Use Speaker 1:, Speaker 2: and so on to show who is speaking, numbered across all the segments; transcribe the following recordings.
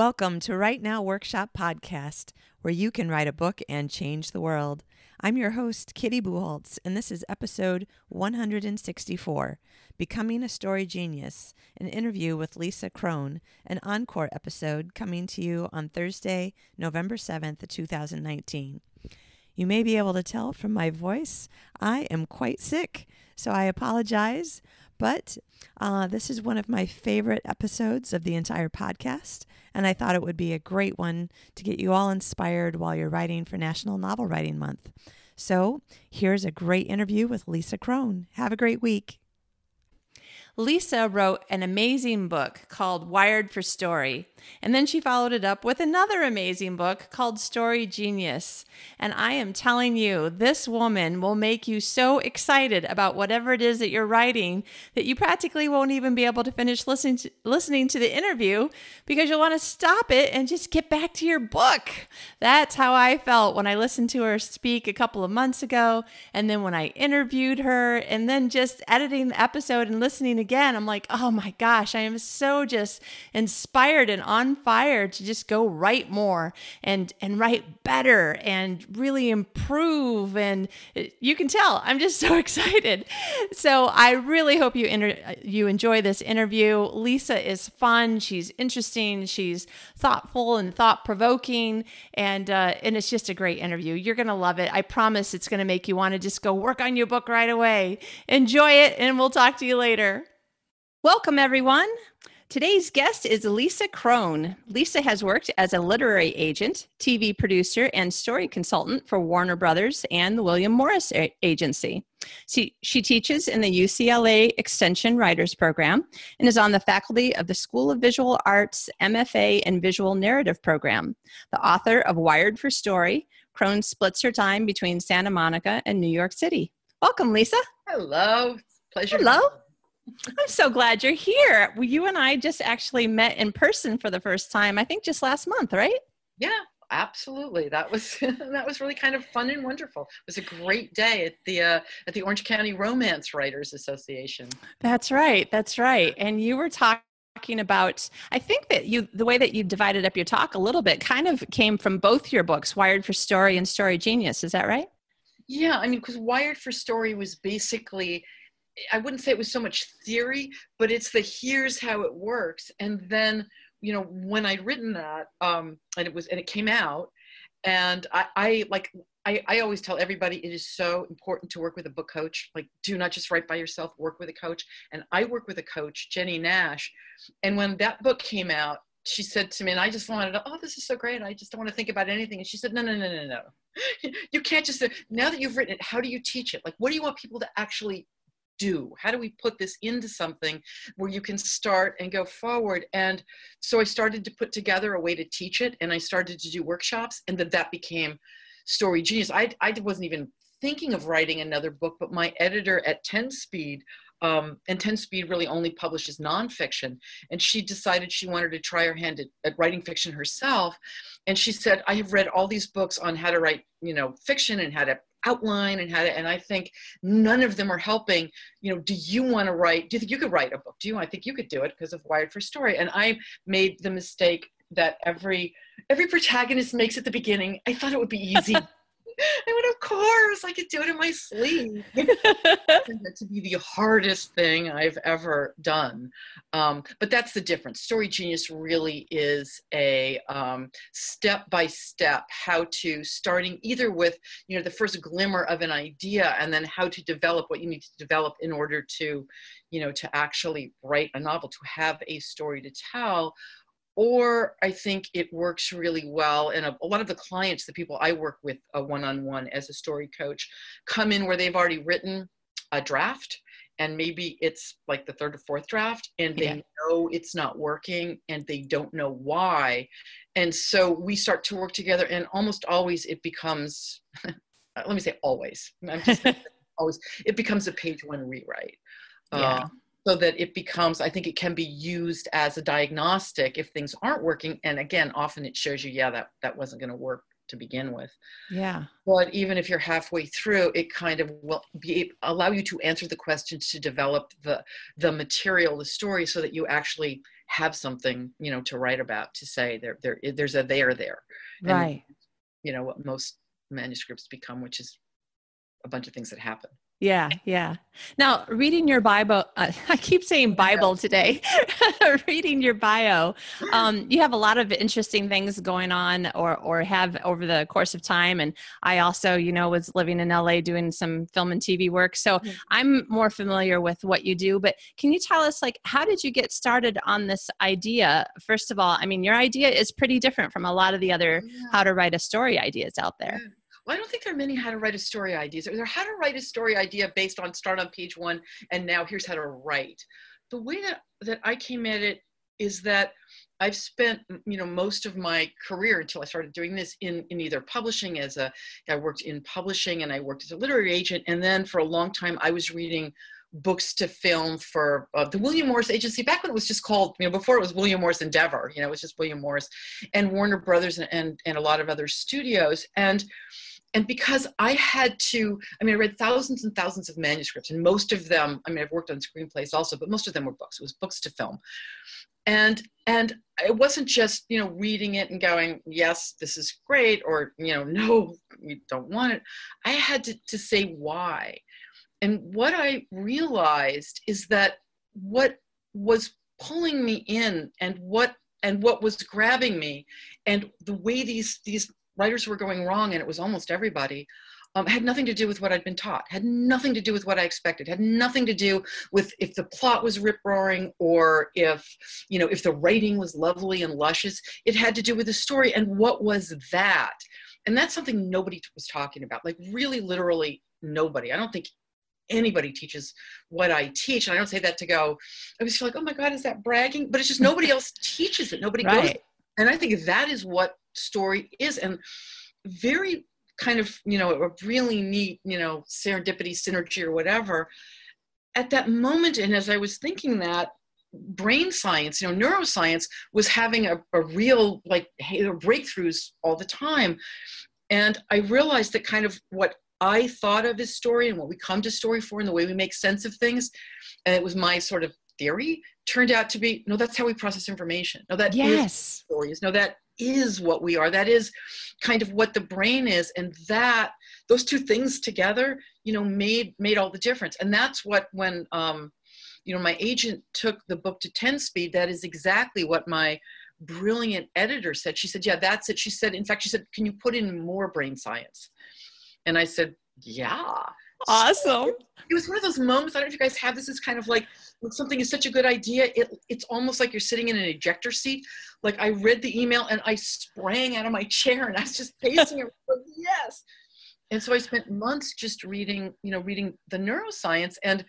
Speaker 1: Welcome to Write Now Workshop Podcast, where you can write a book and change the world. I'm your host, Kitty Bucholtz, and this is episode 164 Becoming a Story Genius, an interview with Lisa Cron, an encore episode coming to you on Thursday, November 7th, 2019. You may be able to tell from my voice, I am quite sick, so I apologize. But uh, this is one of my favorite episodes of the entire podcast, and I thought it would be a great one to get you all inspired while you're writing for National Novel Writing Month. So here's a great interview with Lisa Cron. Have a great week. Lisa wrote an amazing book called Wired for Story. And then she followed it up with another amazing book called Story Genius. And I am telling you, this woman will make you so excited about whatever it is that you're writing that you practically won't even be able to finish listening to, listening to the interview because you'll want to stop it and just get back to your book. That's how I felt when I listened to her speak a couple of months ago. And then when I interviewed her, and then just editing the episode and listening again, I'm like, oh my gosh, I am so just inspired and on fire to just go write more and and write better and really improve and you can tell I'm just so excited. So I really hope you inter- you enjoy this interview. Lisa is fun, she's interesting, she's thoughtful and thought provoking and uh, and it's just a great interview. You're to love it. I promise it's to make you want to just go work on your book right away. Enjoy it and we'll talk to you later. Welcome everyone. Today's guest is Lisa Cron. Lisa has worked as a literary agent, TV producer, and story consultant for Warner Brothers and the William Morris a- Agency. She, she teaches in the UCLA Extension Writers Program and is on the faculty of the School of Visual Arts MFA and Visual Narrative Program. The author of Wired for Story, Cron splits her time between Santa Monica and New York City. Welcome, Lisa.
Speaker 2: Hello. Pleasure.
Speaker 1: Hello. I'm so glad you're here. Well, you and I just actually met in person for the first time, I think just last month, right?
Speaker 2: Yeah, absolutely. That was that was really kind of fun and wonderful. It was a great day at the uh, at the Orange County Romance Writers Association.
Speaker 1: That's right. That's right. And you were talking talking about i think that you the way that you divided up your talk a little bit kind of came from both your books wired for story and story genius is that right
Speaker 2: yeah i mean because wired for story was basically I wouldn't say it was so much theory, but it's the here's how it works. And then, you know, when I'd written that, um, and it was, and it came out, and I, I like, I, I always tell everybody it is so important to work with a book coach. Like, do not just write by yourself, work with a coach. And I work with a coach, Jennie Nash. And when that book came out, she said to me, and I just wanted oh, this is so great. I just don't want to think about anything. And she said, no, no, no, no, no. You can't just, now that you've written it, how do you teach it? Like, what do you want people to actually do? How do we put this into something where you can start and go forward? And so I started to put together a way to teach it and I started to do workshops and then that became Story Genius. I, I wasn't even thinking of writing another book, but my editor at 10 Speed, um, and 10 Speed really only publishes nonfiction. And she decided she wanted to try her hand at, at, writing fiction herself. And she said, I have read all these books on how to write, you know, fiction and how to outline and how to, and I think none of them are helping, you know, do you want to write, do you think you could write a book? Do you? I think you could do it because of Wired for Story. And I made the mistake that every, every protagonist makes at the beginning. I thought it would be easy. I went, of course, I could do it in my sleep. that to be the hardest thing I've ever done. Um, but that's the difference. Story Genius really is a step by step how to starting either with you know the first glimmer of an idea and then how to develop what you need to develop in order to you know to actually write a novel to have a story to tell or I think it works really well. And a, a, lot of the clients, the people I work with a one-on-one as a story coach, come in where they've already written a draft and maybe it's like the third or fourth draft and they yeah. know it's not working and they don't know why and so we start to work together and almost always it becomes uh, let me say always i'm just always it becomes a page one rewrite yeah. Uh, so that it becomes i think it can be used as a diagnostic if things aren't working and again often it shows you yeah that that wasn't going to work to begin with.
Speaker 1: Yeah.
Speaker 2: But even if you're halfway through it kind of will be allow you to answer the questions to develop the the material the story so that you actually have something you know to write about to say there there there's a there there.
Speaker 1: And, right.
Speaker 2: you know what most manuscripts become which is a bunch of things that happen
Speaker 1: yeah, yeah. Now, reading your Bible, uh, I keep saying Bible today. reading your bio, um, you have a lot of interesting things going on, or or have over the course of time. And I also, you know, was living in LA doing some film and TV work, so mm-hmm. I'm more familiar with what you do. But can you tell us, like, how did you get started on this idea? First of all, I mean, your idea is pretty different from a lot of the other yeah. how to write a story ideas out there.
Speaker 2: Yeah. Well, I don't think there are many how to write a story ideas. There are how to write a story idea based on start on page one and now here's how to write. The way that, that I came at it is that I've spent you know most of my career until I started doing this in, in either publishing as a I worked in publishing and I worked as a literary agent and then for a long time I was reading books to film for uh, the William Morris Agency back when it was just called, you know, before it was William Morris Endeavor, you know, it was just William Morris and Warner Brothers and, and, and a lot of other studios. And and because I had to, I mean, I read thousands and thousands of manuscripts, and most of them, I mean, I've worked on screenplays also, but most of them were books. It was books to film, and and it wasn't just you know reading it and going, yes, this is great, or you know, no, you don't want it. I had to to say why, and what I realized is that what was pulling me in, and what and what was grabbing me, and the way these these writers were going wrong, and it was almost everybody, um, had nothing to do with what I'd been taught, had nothing to do with what I expected, had nothing to do with if the plot was rip roaring or if, you know, if the writing was lovely and luscious. It had to do with the story and what was that? And that's something nobody was talking about, like really literally nobody. I don't think anybody teaches what I teach. And I don't say that to go, I was like, oh my God, is that bragging? But it's just nobody else teaches it. Nobody right. goes. And I think that is what story is and very kind of you know a really neat you know serendipity synergy or whatever. At that moment and as i was thinking that brain science you know neuroscience was having a, a real like breakthroughs all the time. And i realized that kind of what i thought of as story and what we come to story for and the way we make sense of things and it was my sort of theory turned out to be no that's how we process information. No that
Speaker 1: yes.
Speaker 2: stories. No that is what we are. That is kind of what the brain is and that those two things together you know made made all the difference. And that's what when um you know my agent took the book to 10 speed that is exactly what my brilliant editor said. She said yeah that's it. She said in fact she said can you put in more brain science? And i said yeah
Speaker 1: awesome.
Speaker 2: It was one of those moments i don't know if you guys have this is kind of like when something is such a good idea it, it's almost like you're sitting in an ejector seat. Like i read the email and i sprang out of my chair and i was just pacing it yes. And so i spent months just reading you know reading the neuroscience and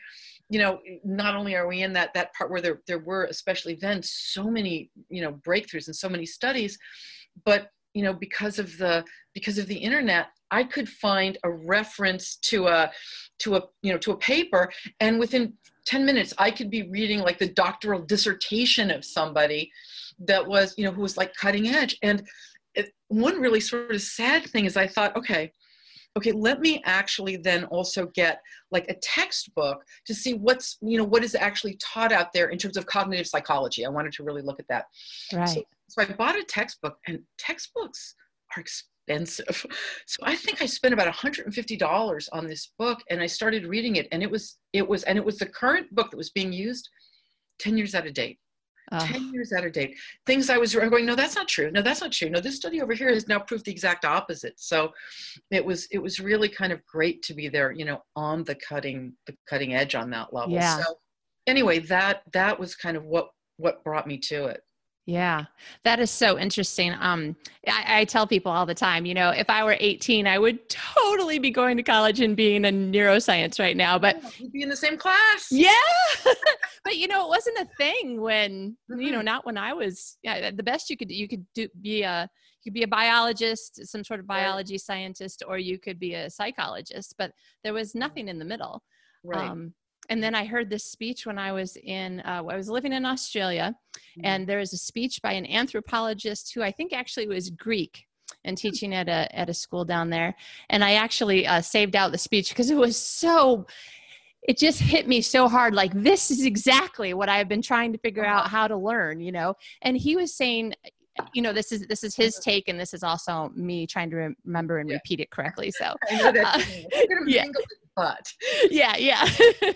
Speaker 2: you know not only are we in that that part where there, there were especially then so many you know breakthroughs and so many studies but you know because of the because of the internet I could find a reference to a to a you know to a paper and within 10 minutes I could be reading like the doctoral dissertation of somebody that was you know who was like cutting edge. And it, one really sort of sad thing is I thought okay okay let me actually then also get like a textbook to see what's you know what is actually taught out there in terms of cognitive psychology. I wanted to really look at that.
Speaker 1: Right.
Speaker 2: so, so i bought a textbook and textbooks are expensive. So I think I spent about $150 on this book and I started reading it and it was it was and it was the current book that was being used 10 years out of date. 10 years out of date. Things I was going, no, that's not true. No, that's not true. No, this study over here has now proved the exact opposite. So it was it was really kind of great to be there, you know, on the cutting the cutting edge on that level.
Speaker 1: Yeah.
Speaker 2: So anyway, that that was kind of what what brought me to it.
Speaker 1: Yeah, that is so interesting. Um, I, I, tell people all the time, you know, if I were 18, I would totally be going to college and being a neuroscience right now. But
Speaker 2: we'd be in the same class.
Speaker 1: Yeah, but you know, it wasn't a thing when mm-hmm. you know, not when I was. Yeah, the best you could you could do be a you could be a biologist, some sort of biology right. scientist, or you could be a psychologist. But there was nothing in the middle.
Speaker 2: Right. Um,
Speaker 1: and then I heard this speech when I was in, uh, I was living in Australia, mm-hmm. and there was a speech by an anthropologist who I think actually was Greek and teaching at a at a school down there. And I actually uh, saved out the speech because it was so it just hit me so hard like this is exactly what i've been trying to figure out how to learn you know and he was saying you know this is this is his take and this is also me trying to remember and yeah. repeat it correctly so uh, yeah.
Speaker 2: but
Speaker 1: yeah yeah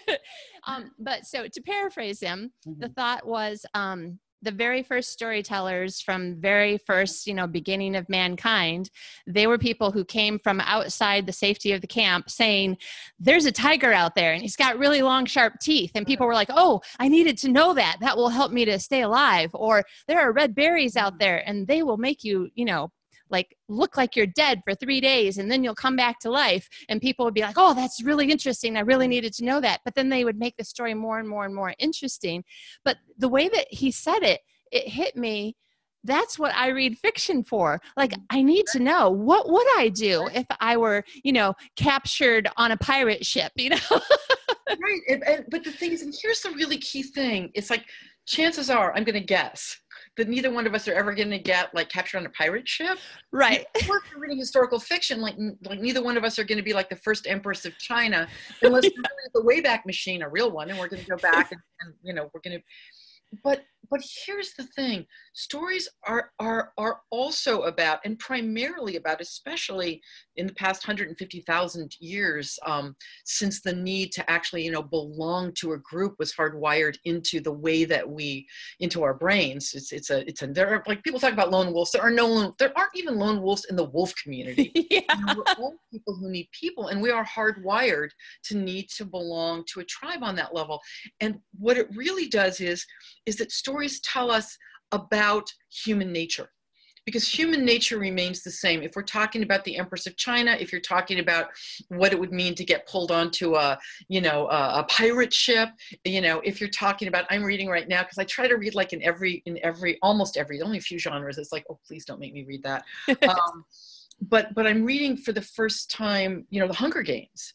Speaker 1: um but so to paraphrase him mm-hmm. the thought was um the very first storytellers from very first you know beginning of mankind they were people who came from outside the safety of the camp saying there's a tiger out there and he's got really long sharp teeth. And people were like oh i needed to know that. That will help me to stay alive. Or there are red berries out there and they will make you you know like look like you're dead for three days and then you'll come back to life and people would be like oh that's really interesting i really needed to know that but then they would make the story more and more and more interesting but the way that he said it it hit me that's what I read fiction for. Like, mm. I need to know what would I do if I were, you know, captured on a pirate ship, you know?
Speaker 2: right. And, and, but the thing is, and here's the really key thing it's like, chances are, I'm going to guess that neither one of us are ever going to get like captured on a pirate ship.
Speaker 1: Right.
Speaker 2: We're reading historical fiction, like like neither one of us are going to be like the first empress of China, unless yeah. the Wayback Machine, a real one, and we're going to go back and, and you know we're going to. But but here's the thing stories are are are also about and primarily about especially in the past 150000 years um, since the need to actually you know belong to a group was hardwired into the way that we into our brains. It's it's a it's a there are like people talk about lone wolves. There are no there aren't even lone wolves in the wolf community. Yeah. you know, we're all people who need people and we are hardwired to need to belong to a tribe on that level. And what it really does is is that stories stories tell us about human nature because human nature remains the same. If we're talking about the Empress of China, if you're talking about what it would mean to get pulled onto a, you know, a, a pirate ship, you know, if you're talking about, I'm reading right now because I try to read like in every, in every, almost every, only a few genres. It's like, oh, please don't make me read that. Um, but but I'm reading for the first time, you know, the Hunger Games,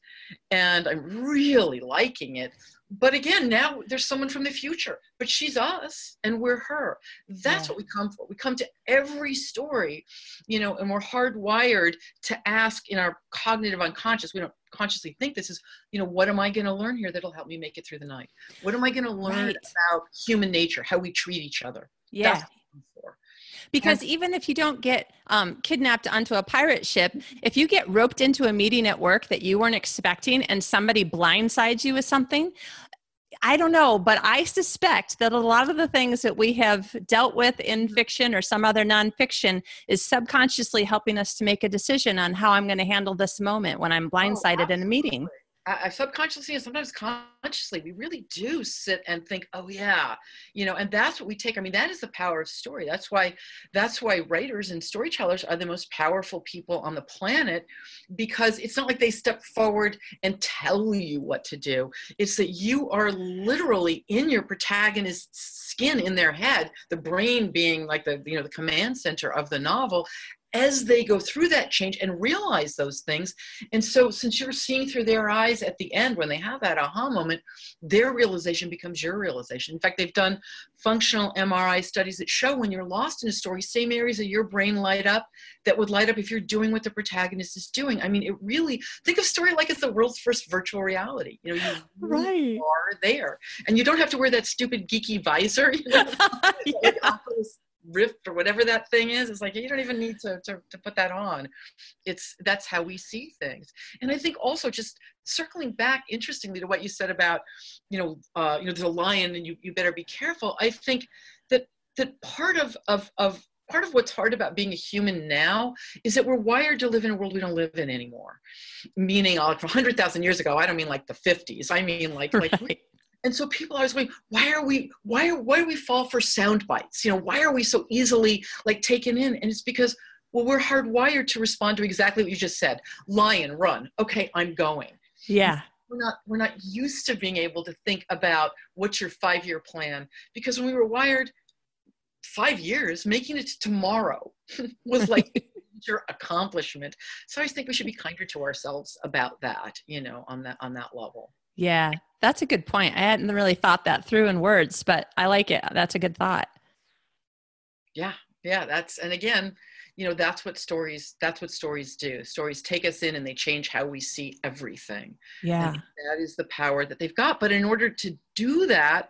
Speaker 2: and I'm really liking it but again now there's someone from the future but she's us and we're her. That's yeah. what we come for. We come to every story you know and we're hardwired to ask in our cognitive unconscious. We don't consciously think this is you know what am i going to learn here that'll help me make it through the night? What am i going to learn right. about human nature how we treat each other?
Speaker 1: Yeah because even if you don't get um, kidnapped onto a pirate ship if you get roped into a meeting at work that you weren't expecting and somebody blindsides you with something I don't know, but I suspect that a lot of the things that we have dealt with in fiction or some other nonfiction is subconsciously helping us to make a decision on how I'm going to handle this moment when I'm oh, blindsided oh, in a meeting.
Speaker 2: I, subconsciously and sometimes consciously, we really do sit and think, oh yeah, you know, and that's what we take. I mean, that is the power of story. That's why that's why writers and storytellers are the most powerful people on the planet, because it's not like they step forward and tell you what to do. It's that you are literally in your protagonist's skin in their head, the brain being like the you know the command center of the novel, as they go through that change and realize those things. And so, since you're seeing through their eyes at the end when they have that aha moment, their realization becomes your realization. In fact, they've done functional MRI studies that show when you're lost in a story, same areas of your brain light up that would light up if you're doing what the protagonist is doing. I mean, it really think of story like it's the world's first virtual reality. You know, you
Speaker 1: really right.
Speaker 2: are there, and you don't have to wear that stupid geeky visor. You know? yeah. Rift or whatever that thing is it's like you don't even need to, to, to put that on it's that's how we see things and i think also just circling back interestingly to what you said about you know uh, you know there's a lion and you, you better be careful i think that that part of of of part of what's hard about being a human now is that we're wired to live in a world we don't live in anymore. Meaning, like 100,000 years ago, I don't mean like the 50s. I mean like, right. like and so people are always going why are we why are why do we fall for sound bites? You know why are we so easily like taken in? And it's because well we're hardwired to respond to exactly what you just said. Lion run. Okay i'm going.
Speaker 1: Yeah.
Speaker 2: We're not we're not used to being able to think about what's your five year plan because when we were wired five years making it to tomorrow was like your accomplishment. So i think we should be kinder to ourselves about that you know on that on that level
Speaker 1: yeah, that's a good point. I hadn't really thought that through in words, but I like it. That's a good thought.
Speaker 2: Yeah, yeah, that's and again, you know that's what stories that's what stories do stories take us in and they change how we see everything
Speaker 3: yeah
Speaker 2: and that is the power that they've got but in order to do that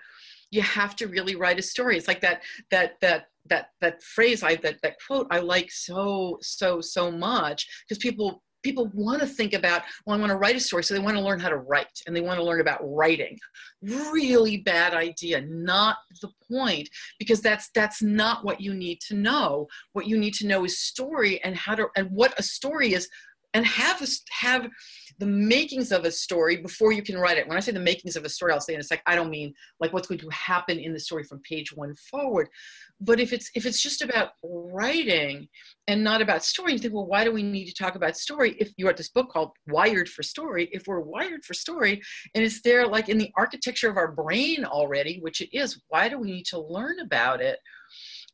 Speaker 2: you have to really write a story it's like that that that that that phrase i that that quote i like so so so much because people people want to think about well i want to write a story so they want to learn how to write and they want to learn about writing. Really bad idea not the point because that's that's not what you need to know. What you need to know is story and how to and what a story is and have a, have the makings of a story before you can write it. When I say the makings of a story, I'll say in a sec. I don't mean like what's going to happen in the story from page one forward, but if it's if it's just about writing and not about story, you think, well, why do we need to talk about story? If you wrote this book called Wired for Story, if we're wired for story and it's there like in the architecture of our brain already, which it is, why do we need to learn about it?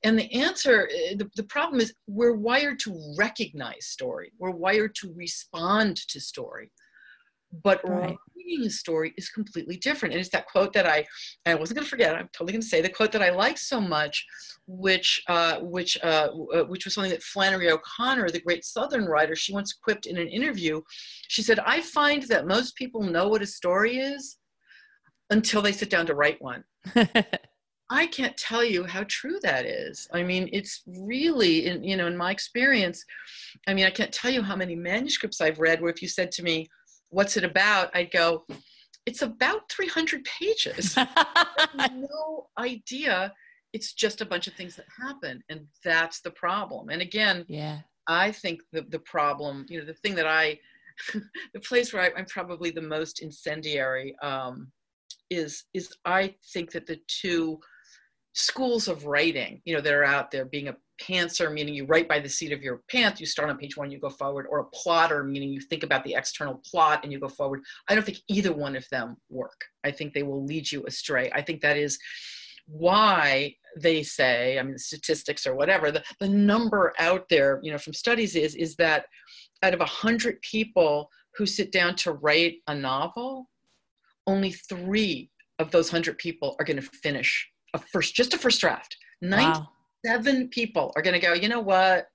Speaker 2: And the answer, eh, the, the problem is we're wired to recognize story. We're wired to respond to story. But right. reading a story is completely different. And it's that quote that I, I wasn't going to forget. I'm totally going to say the quote that I like so much, which, uh, which, uh, uh, which was something that Flannery O'Connor, the great Southern writer, she once quipped in an interview. She said, "I find that most people know what a story is until they sit down to write one." I can't tell you how true that is. I mean, it's really, in, you know, in my experience, I mean, I can't tell you how many manuscripts I've read where if you said to me, what's it about? I'd go, it's about 300 pages. no idea. It's just a bunch of things that happen. And that's the problem. And again,
Speaker 3: yeah,
Speaker 2: I think the, the problem, you know, the thing that I, the place where I, am probably the most incendiary um, is, is I think that the two schools of writing, you know, that are out there, being a pantser, meaning you write by the seat of your pants, you start on page one, you go forward, or a plotter, meaning you think about the external plot and you go forward. I don't think either one of them work. I think they will lead you astray. I think that is why they say, I mean, statistics or whatever, the, the number out there, you know, from studies is, is that out of a hundred people who sit down to write a novel, only three of those hundred people are going to finish a first, just a first draft. Ninety-seven wow. people are going to go. You know what?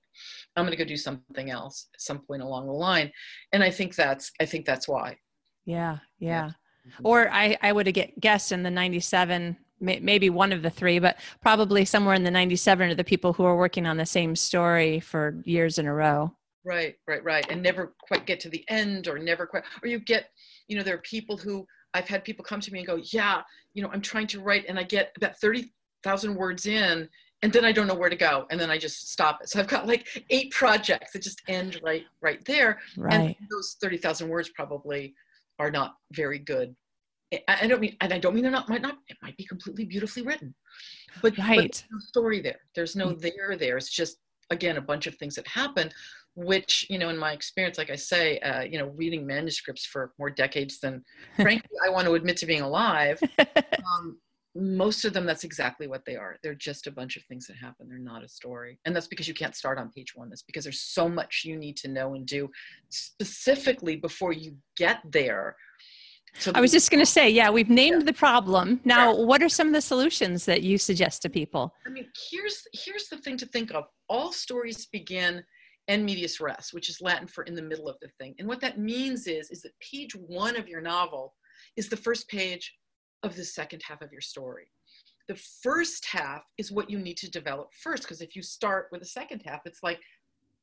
Speaker 2: I'm going to go do something else at some point along the line, and I think that's I think that's why.
Speaker 3: Yeah, yeah. Mm-hmm. Or I I would have guessed in the 97 maybe one of the three, but probably somewhere in the 97 are the people who are working on the same story for years in a row.
Speaker 2: Right, right, right. And never quite get to the end or never quite, or you get, you know, there are people who I've had people come to me and go, yeah, you know, I'm trying to write and I get about 30,000 words in and then I don't know where to go. And then I just stop it. So I've got like eight projects that just end right, right there.
Speaker 3: Right.
Speaker 2: And those 30,000 words probably are not very good. I don't mean, and I don't mean they're not, might not, it might be completely beautifully written, but,
Speaker 3: right. but
Speaker 2: there's no story there. There's no mm. there there. It's just, again, a bunch of things that happen which you know in my experience like i say uh, you know reading manuscripts for more decades than frankly i want to admit to being alive um, most of them that's exactly what they are they're just a bunch of things that happen they're not a story and that's because you can't start on page one that's because there's so much you need to know and do specifically before you get there
Speaker 3: so I was just going to say, yeah, we've named yeah. the problem. Now, yeah. what are some of the solutions that you suggest to people?
Speaker 2: I mean, here's here's the thing to think of. All stories begin in medias res, which is Latin for in the middle of the thing. And what that means is, is that page one of your novel is the first page of the second half of your story. The first half is what you need to develop first, because if you start with the second half, it's like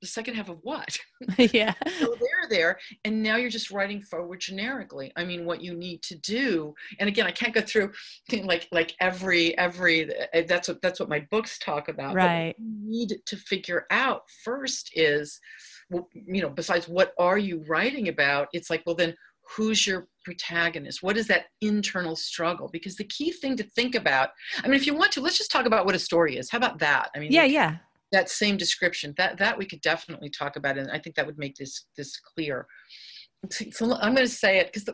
Speaker 2: the second half of what?
Speaker 3: yeah.
Speaker 2: so they're there, and now you're just writing forward generically. I mean, what you need to do, and again, I can't go through like like every every. Eh, that's what that's what my books talk about.
Speaker 3: Right.
Speaker 2: Need to figure out first is, well, you know, besides what are you writing about? It's like, well, then who's your protagonist what is that internal struggle because the key thing to think about i mean if you want to let's just talk about what a story is how about that i mean
Speaker 3: yeah yeah
Speaker 2: that same description that that we could definitely talk about and i think that would make this this clear. So i'm going to say it because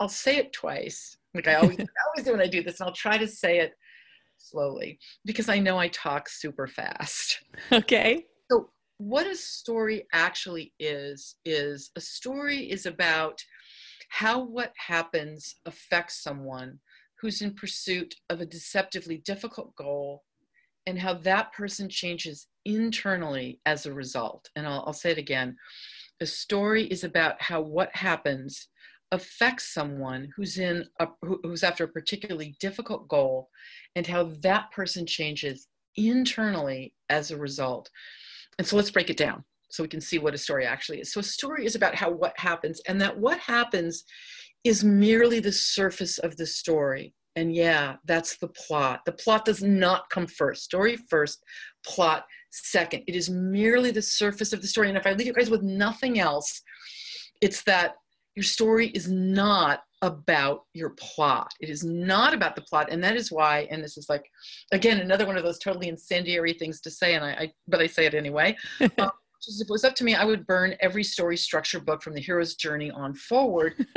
Speaker 2: i'll say it twice like i always I always do when i do this and i'll try to say it slowly because i know i talk super fast.
Speaker 3: Okay.
Speaker 2: So what a story actually is is a story is about how what happens affects someone who's in pursuit of a deceptively difficult goal and how that person changes internally as a result. And I'll, I'll say it again. A story is about how what happens affects someone who's in a, who's after a particularly difficult goal and how that person changes internally as a result. And so let's break it down so we can see what a story actually is. So a story is about how what happens and that what happens is merely the surface of the story and yeah that's the plot the plot does not come first story first plot second it is merely the surface of the story and if i leave you guys with nothing else it's that your story is not about your plot. It is not about the plot, and that is why. And this is like, again, another one of those totally incendiary things to say, and I, I but I say it anyway. um, if it was up to me, I would burn every story structure book from the hero's journey on forward.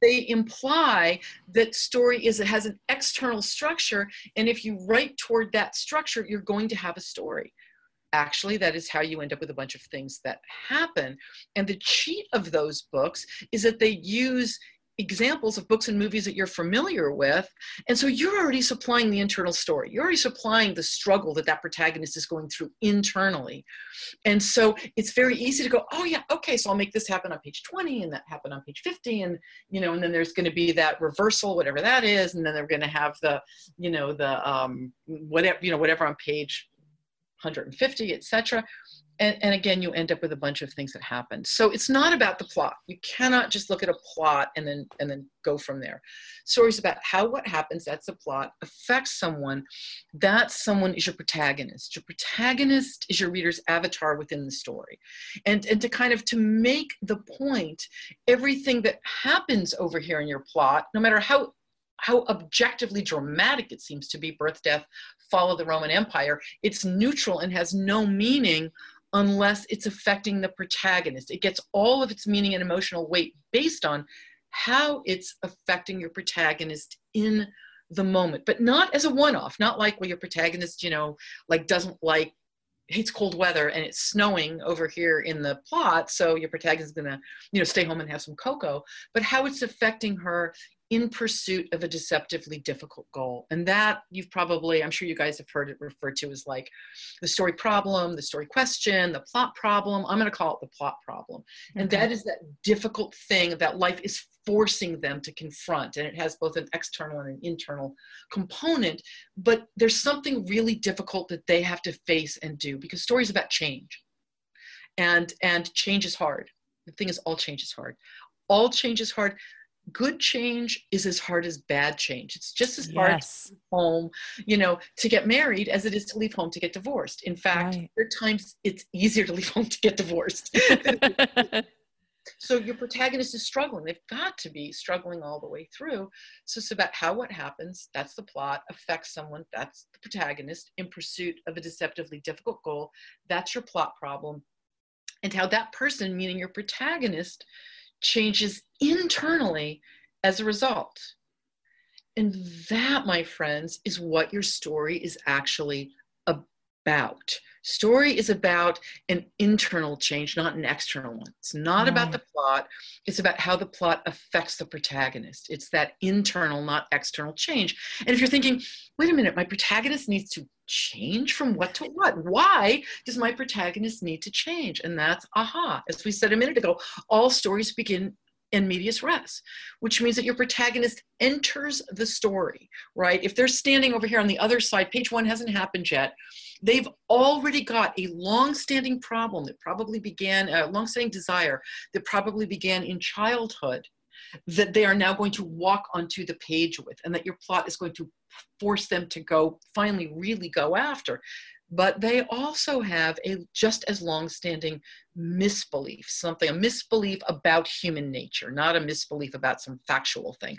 Speaker 2: they imply that story is it has an external structure, and if you write toward that structure, you're going to have a story. Actually that is how you end up with a bunch of things that happen. And the cheat of those books is that they use examples of books and movies that you're familiar with and so you're already supplying the internal story you're already supplying the struggle that that protagonist is going through internally and so it's very easy to go oh yeah okay so i'll make this happen on page 20 and that happen on page 50 and you know and then there's going to be that reversal whatever that is and then they're going to have the you know the um whatever you know whatever on page 150, etc. And, and, again, you end up with a bunch of things that happen. So it's not about the plot. You cannot just look at a plot and then and then go from there. Stories about how what happens, that's the plot, affects someone. That someone is your protagonist. Your protagonist is your reader's avatar within the story. And and to kind of to make the point, everything that happens over here in your plot, no matter how how objectively dramatic it seems to be birth death follow the roman empire it's neutral and has no meaning unless it's affecting the protagonist. It gets all of its meaning and emotional weight based on how it's affecting your protagonist in the moment but not as a one-off not like well your protagonist you know like doesn't like hates cold weather and it's snowing over here in the plot so your protagonist is going to you know stay home and have some cocoa but how it's affecting her in pursuit of a deceptively difficult goal. And that you've probably, I'm sure you guys have heard it referred to as like the story problem, the story question, the plot problem. I'm going to call it the plot problem. Okay. And that is that difficult thing that life is forcing them to confront. And it has both an external and an internal component. But there's something really difficult that they have to face and do because stories about change. And, and change is hard. The thing is, all change is hard. All change is hard good change is as hard as bad change. It's just as hard yes. to leave home, you know, to get married as it is to leave home to get divorced. In fact, right. there are times it's easier to leave home to get divorced. so your protagonist is struggling. They've got to be struggling all the way through. So it's about how what happens, that's the plot, affects someone, that's the protagonist in pursuit of a deceptively difficult goal. That's your plot problem. And how that person, meaning your protagonist, changes internally as a result. And that, my friends, is what your story is actually about. Story is about an internal change, not an external one. It's not right. about the plot, it's about how the plot affects the protagonist. It's that internal, not external change. And if you're thinking, wait a minute, my protagonist needs to change from what to what? Why does my protagonist need to change? And that's aha. As we said a minute ago, all stories begin in medias res, which means that your protagonist enters the story, right? If they're standing over here on the other side, page one hasn't happened yet. They've already got a long-standing problem that probably began, a long-standing desire that probably began in childhood that they are now going to walk onto the page with and that your plot is going to force them to go finally really go after. But they also have a just as long-standing misbelief something a misbelief about human nature not a misbelief about some factual thing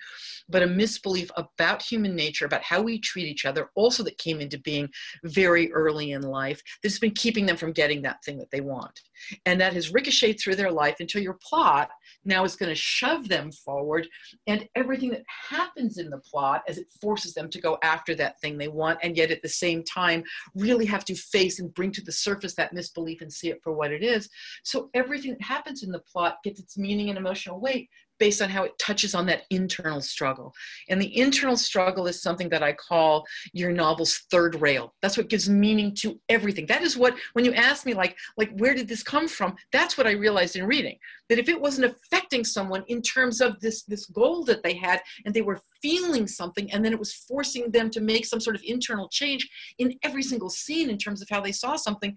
Speaker 2: but a misbelief about human nature about how we treat each other also that came into being very early in life that's been keeping them from getting that thing that they want. And that has ricocheted through their life until your plot now is going to shove them forward and everything that happens in the plot as it forces them to go after that thing they want and yet at the same time really have to face and bring to the surface that misbelief and see it for what it is so everything that happens in the plot gets its meaning and emotional weight based on how it touches on that internal struggle. And the internal struggle is something that I call your novel's third rail. That's what gives meaning to everything. That is what, when you ask me, like, like where did this come from? That's what I realized in reading. That if it wasn't affecting someone in terms of this, this goal that they had, and they were feeling something, and then it was forcing them to make some sort of internal change in every single scene in terms of how they saw something,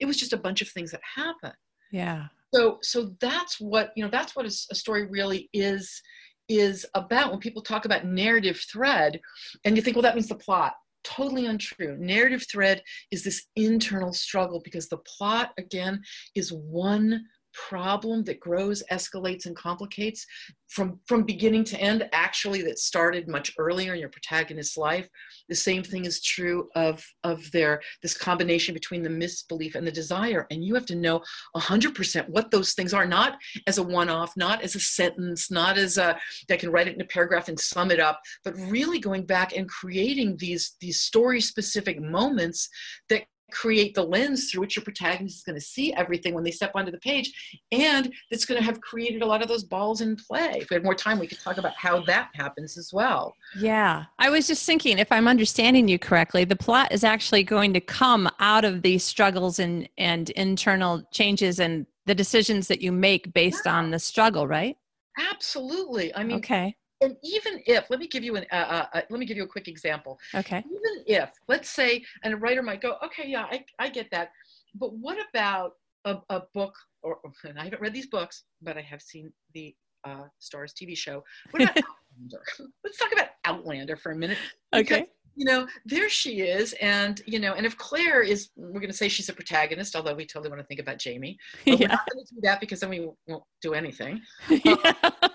Speaker 2: it was just a bunch of things that happened.
Speaker 3: Yeah.
Speaker 2: So so that's what you know that's what a, a story really is is about. When people talk about narrative thread and you think well that means the plot. Totally untrue. Narrative thread is this internal struggle because the plot, again, is one problem that grows, escalates, and complicates from, from beginning to end, actually, that started much earlier in your protagonist's life. The same thing is true of, of their this combination between the misbelief and the desire. And you have to know 100% what those things are, not as a one-off, not as a sentence, not as a, I can write it in a paragraph and sum it up, but really going back and creating these, these story-specific moments that create the lens through which your protagonist is going to see everything when they step onto the page and it's going to have created a lot of those balls in play. If we had more time we could talk about how that happens as well.
Speaker 1: Yeah. I was just thinking if i'm understanding you correctly the plot is actually going to come out of these struggles and and internal changes and the decisions that you make based yeah. on the struggle right?
Speaker 2: Absolutely. I mean
Speaker 1: okay
Speaker 2: and even if let me give you an uh, uh, uh, let me give you a quick example.
Speaker 1: Okay.
Speaker 2: Even if let's say and a writer might go okay yeah i, I get that. But what about a, a book or and i haven't read these books but i have seen the uh, Starz tv show. What about outlander? Let's talk about outlander for a minute.
Speaker 1: Because, okay
Speaker 2: you know there she is and you know and if claire is we're going to say she's a protagonist although we totally want to think about jamie. But yeah. we're not going to do that because then we won't do anything. Yeah. um,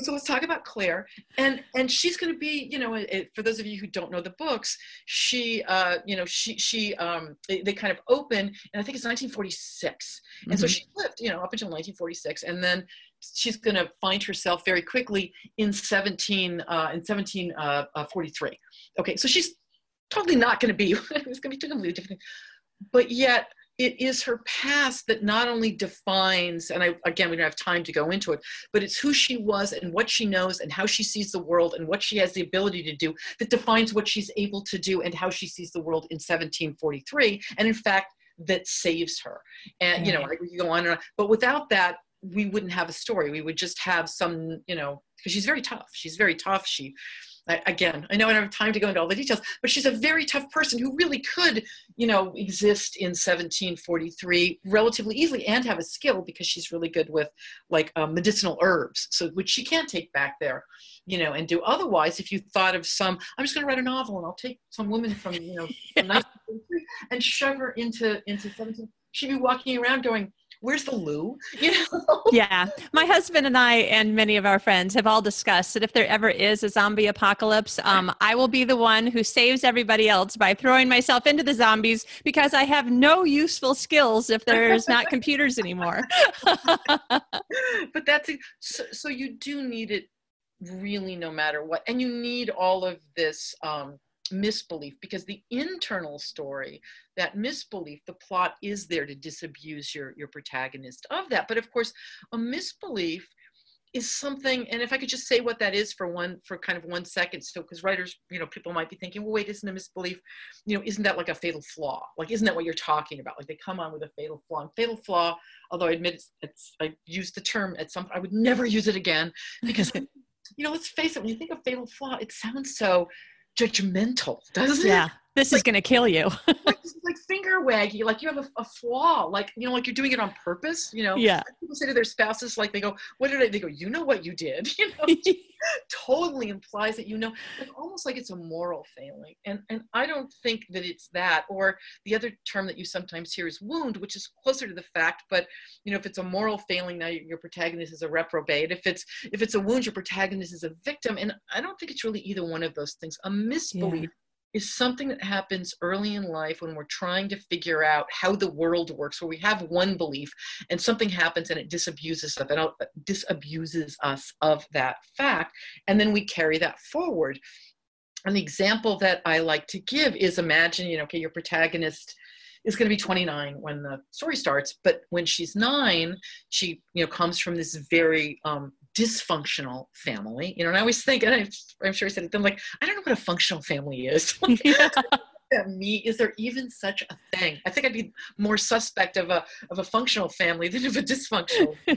Speaker 2: so let's talk about Claire, and and she's going to be, you know, it, for those of you who don't know the books, she, uh, you know, she she um, they, they kind of open, and I think it's 1946, and mm-hmm. so she lived, you know, up until 1946, and then she's going to find herself very quickly in 17 uh, in 1743. Uh, uh, okay, so she's totally not going to be. it's going to be totally different, but yet it is her past that not only defines and I, again we don't have time to go into it but it's who she was and what she knows and how she sees the world and what she has the ability to do that defines what she's able to do and how she sees the world in 1743 and in fact that saves her. And you know we can go on and on. But without that we wouldn't have a story. We would just have some you know because she's very tough. She's very tough. She again, I know I don't have time to go into all the details, but she's a very tough person who really could, you know, exist in 1743 relatively easily and have a skill because she's really good with like um, medicinal herbs, so which she can't take back there, you know, and do. Otherwise, if you thought of some, I'm just going to write a novel and I'll take some woman from, you know, yeah. and shove her into into 17. She'd be walking around going, where's the loo? You know?
Speaker 1: yeah. My husband and I and many of our friends have all discussed that if there ever is a zombie apocalypse, um, I will be the one who saves everybody else by throwing myself into the zombies because I have no useful skills if there's not computers anymore.
Speaker 2: but that's so, so you do need it really no matter what. And you need all of this um, misbelief because the internal story that misbelief the plot is there to disabuse your your protagonist of that. But of course a misbelief is something and if i could just say what that is for one for kind of one second so because writers you know people might be thinking well wait isn't a misbelief you know isn't that like a fatal flaw? Like isn't that what you're talking about? Like they come on with a fatal flaw. And fatal flaw although i admit it's, it's i used the term at some i would never use it again because you know let's face it when you think of fatal flaw it sounds so judgmental, doesn't
Speaker 1: yeah. it? This like, is going to kill you.
Speaker 2: like, like, finger waggy, like you have a, a, flaw, like, you know, like you're doing it on purpose, you know?
Speaker 1: Yeah.
Speaker 2: People say to their spouses, like, they go, what did I, they go, you know what you did, you know? totally implies that you know, like almost like it's a moral failing. And, and I don't think that it's that, or the other term that you sometimes hear is wound, which is closer to the fact, but, you know, if it's a moral failing, now your protagonist is a reprobate. If it's, if it's a wound, your protagonist is a victim. And I don't think it's really either one of those things. A misbelief yeah is something that happens early in life when we're trying to figure out how the world works, where we have one belief and something happens and it disabuses of it, uh, disabuses us of that fact, and then we carry that forward. An example that I like to give is imagine, you know, okay, your protagonist is going to be 29 when the story starts but when she's nine she you know comes from this very um, dysfunctional family. You know, and I always think, and I, am sure I said it, I'm like, I don't know what a functional family is.
Speaker 1: yeah
Speaker 2: me is there even such a thing? I think i'd be more suspect of a of a functional family than of a dysfunctional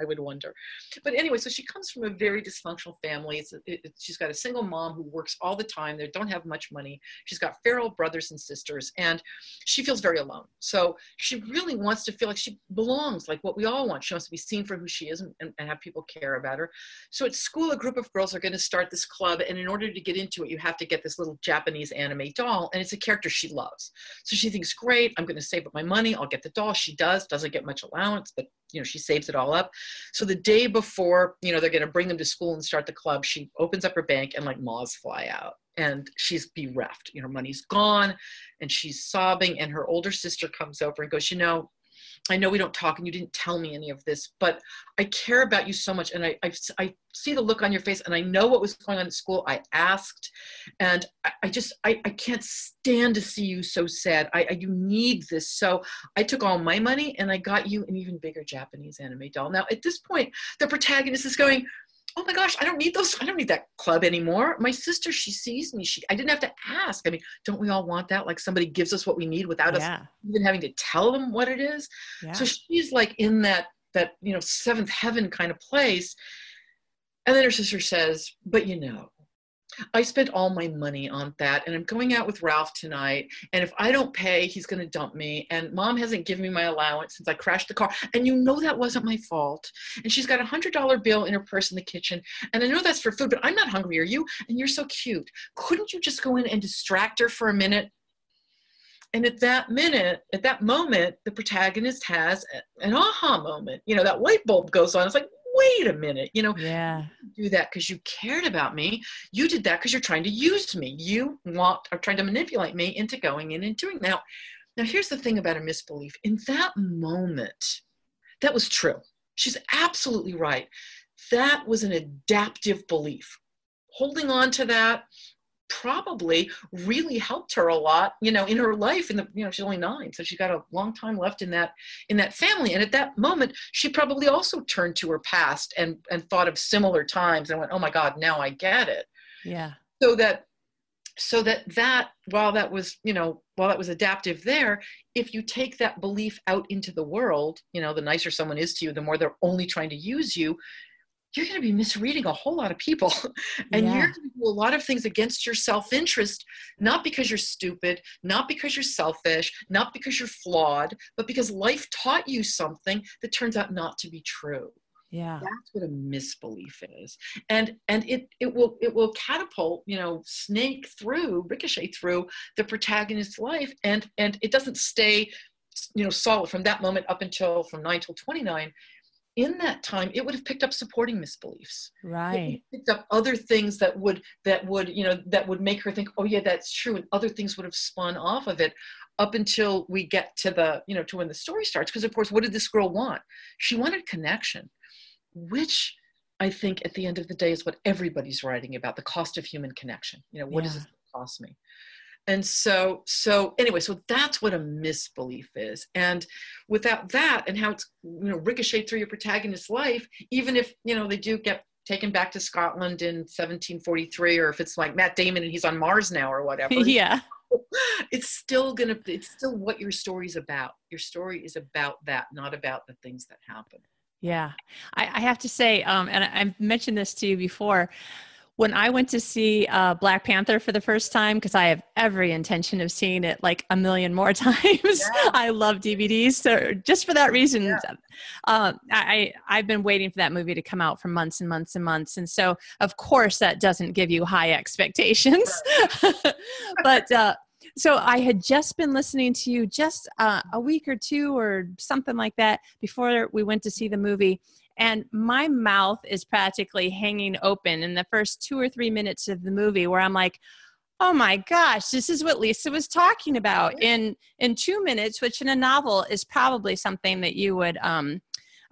Speaker 2: i would wonder. But anyway so she comes from a very dysfunctional family. It's, it, it, she's got a single mom who works all the time they don't have much money. She's got feral brothers and sisters and she feels very alone. So she really wants to feel like she belongs like what we all want. She wants to be seen for who she is and, and have people care about her. So at school a group of girls are going to start this club and in order to get into it you have to get this little japanese anime doll and it's a character she loves. So she thinks, great, I'm going to save up my money. I'll get the doll. She does, doesn't get much allowance, but you know, she saves it all up. So the day before, you know, they're going to bring them to school and start the club, she opens up her bank and like moths fly out and she's bereft. You know, money's gone and she's sobbing and her older sister comes over and goes, you know, I know we don't talk and you didn't tell me any of this, but I care about you so much. And I, I, I see the look on your face and I know what was going on at school. I asked and I, I just, I, I can't stand to see you so sad. I, I, you need this. So I took all my money and I got you an even bigger Japanese anime doll. Now at this point, the protagonist is going, oh my gosh, I don't need those. I don't need that club anymore. My sister, she sees me. She, I didn't have to ask. I mean, don't we all want that? Like somebody gives us what we need without yeah. us even having to tell them what it is. Yeah. So she's like in that, that, you know, seventh heaven kind of place. And then her sister says, but you know, I spent all my money on that, and I'm going out with Ralph tonight. And if I don't pay, he's going to dump me. And mom hasn't given me my allowance since I crashed the car. And you know that wasn't my fault. And she's got a hundred dollar bill in her purse in the kitchen. And I know that's for food, but I'm not hungry. Are you? And you're so cute. Couldn't you just go in and distract her for a minute? And at that minute, at that moment, the protagonist has an aha moment. You know, that light bulb goes on. It's like, wait a minute, you know,
Speaker 1: yeah,
Speaker 2: do that because you cared about me. You did that because you're trying to use me. You want are trying to manipulate me into going in and doing now. Now here's the thing about a misbelief. In that moment, that was true. She's absolutely right. That was an adaptive belief. Holding on to that, probably really helped her a lot you know in her life in the you know she's only nine so she's got a long time left in that in that family. And at that moment she probably also turned to her past and and thought of similar times and went oh my god now i get it.
Speaker 1: Yeah.
Speaker 2: So that so that that while that was you know while that was adaptive there if you take that belief out into the world you know the nicer someone is to you the more they're only trying to use you you're going to be misreading a whole lot of people. And yeah. you're going to do a lot of things against your self-interest not because you're stupid not because you're selfish not because you're flawed but because life taught you something that turns out not to be true.
Speaker 1: Yeah.
Speaker 2: That's what a misbelief is. And and it it will it will catapult you know snake through ricochet through the protagonist's life. And and it doesn't stay you know solid from that moment up until from 9 till 29 in that time it would have picked up supporting misbeliefs.
Speaker 1: Right.
Speaker 2: picked up other things that would that would you know that would make her think oh yeah that's true and other things would have spun off of it up until we get to the you know to when the story starts. Because of course what did this girl want? She wanted connection which i think at the end of the day is what everybody's writing about the cost of human connection. You know what yeah. does it cost me and so so anyway so that's what a misbelief is. And without that and how it's you know ricocheted through your protagonist's life even if you know they do get taken back to scotland in 1743 or if it's like matt damon and he's on mars now or whatever
Speaker 1: yeah.
Speaker 2: it's still gonna it's still what your story's about. Your story is about that not about the things that happen.
Speaker 1: Yeah. I, I have to say um, and I, i've mentioned this to you before when I went to see uh, Black Panther for the first time, because I have every intention of seeing it like a million more times. Yeah. I love DVDs, so just for that reason, yeah. uh, I I've been waiting for that movie to come out for months and months and months, and so of course that doesn't give you high expectations. Right. but uh, so I had just been listening to you just uh, a week or two or something like that before we went to see the movie and my mouth is practically hanging open in the first two or three minutes of the movie where i'm like oh my gosh this is what lisa was talking about. In in two minutes which in a novel is probably something that you would um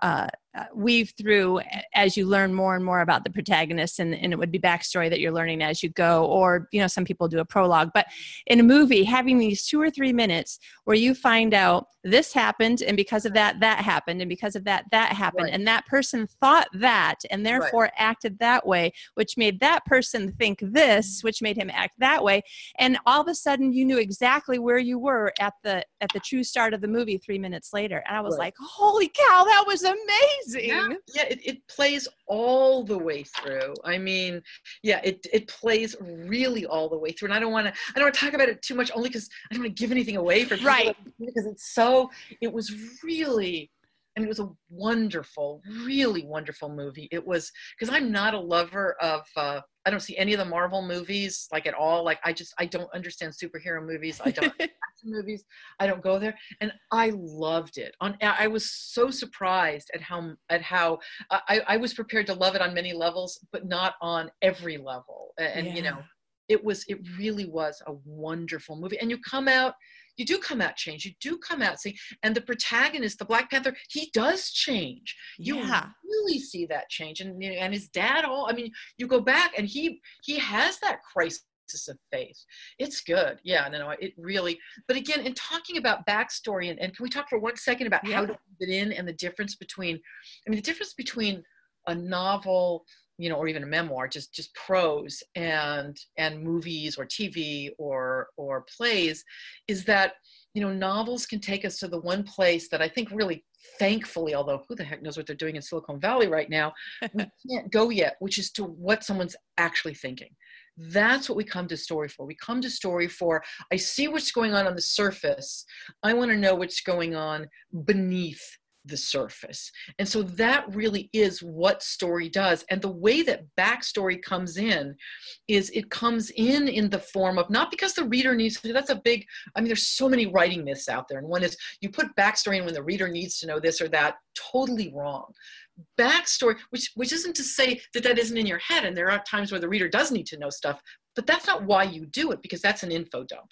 Speaker 1: uh, uh, weave through as you learn more and more about the protagonist and, and it would be backstory that you're learning as you go or you know some people do a prologue but in a movie having these two or three minutes where you find out this happened and because of that that happened and because of that that happened right. and that person thought that and therefore right. acted that way which made that person think this mm-hmm. which made him act that way and all of a sudden you knew exactly where you were at the at the true start of the movie three minutes later and i was right. like holy cow that was amazing
Speaker 2: yeah, yeah it, it plays all the way through. I mean yeah it it plays really all the way through. And i don't want to i don't want to talk about it too much only because i don't want to give anything away for
Speaker 1: right.
Speaker 2: because it's so it was really Mean, it was a wonderful, really wonderful movie. It was because I'm not a lover of. Uh, I don't see any of the Marvel movies like at all. Like I just I don't understand superhero movies. I don't movies. I don't go there, and I loved it. On I was so surprised at how at how I, I was prepared to love it on many levels, but not on every level. And yeah. you know, it was it really was a wonderful movie. And you come out you do come out change. You do come out see, and the protagonist, the Black Panther, he does change. You yeah. really see that change, and and his dad. All I mean, you go back, and he he has that crisis of faith. It's good. Yeah, no, no, it really, but again, in talking about backstory, and, and can we talk for one second about yeah. how to put it in and the difference between, I mean, the difference between a novel you know, or even a memoir, just just prose and and movies or TV or or plays, is that you know novels can take us to the one place that I think really thankfully, although who the heck knows what they're doing in Silicon Valley right now, we can't go yet, which is to what someone's actually thinking. That's what we come to story for. We come to story for I see what's going on on the surface. I want to know what's going on beneath the surface. And so that really is what story does. And the way that backstory comes in is it comes in in the form of not because the reader needs to, that's a big, I mean, there's so many writing myths out there. And one is you put backstory in when the reader needs to know this or that, totally wrong. Backstory, which, which isn't to say that that isn't in your head. And there are times where the reader does need to know stuff, but that's not why you do it because that's an info dump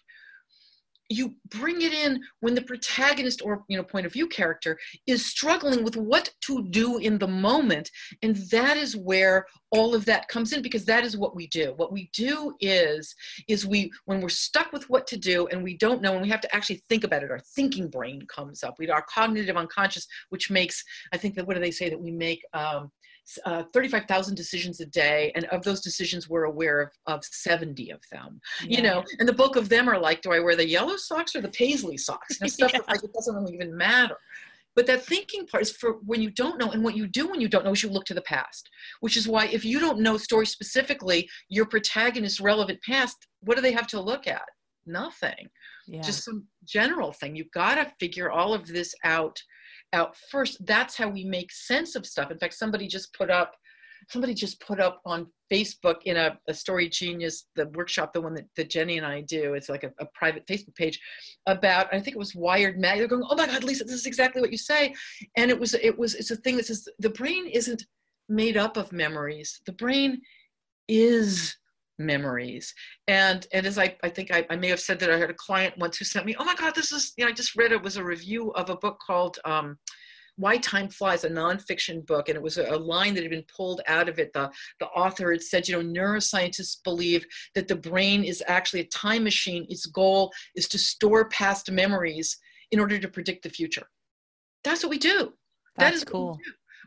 Speaker 2: you bring it in when the protagonist or you know point of view character is struggling with what to do in the moment. And that is where all of that comes in because that is what we do. What we do is is we when we're stuck with what to do and we don't know and we have to actually think about it our thinking brain comes up. We our cognitive unconscious which makes i think that what do they say that we make um, uh, 35,000 decisions a day, and of those decisions, we're aware of, of 70 of them. Yeah. You know, and the bulk of them are like, do I wear the yellow socks or the paisley socks? And stuff yeah. like it doesn't really even matter. But that thinking part is for when you don't know, and what you do when you don't know is you look to the past, which is why if you don't know story specifically, your protagonist's relevant past, what do they have to look at? Nothing. Yeah. Just some general thing. You've got to figure all of this out out first that's how we make sense of stuff. In fact somebody just put up somebody just put up on facebook in a, a story genius the workshop the one that, that Jennie and i do it's like a, a private facebook page about i think it was wired mag they're going oh my god lisa this is exactly what you say. And it was it was it's a thing that says the brain isn't made up of memories. The brain is memories. And and as I, I think I, I may have said that I had a client once who sent me, oh my God, this is, you know, I just read it was a review of a book called um, Why Time Flies, a nonfiction book. And it was a, a line that had been pulled out of it. The, the author had said, you know, neuroscientists believe that the brain is actually a time machine. Its goal is to store past memories in order to predict the future. That's what we do.
Speaker 1: That's that is cool.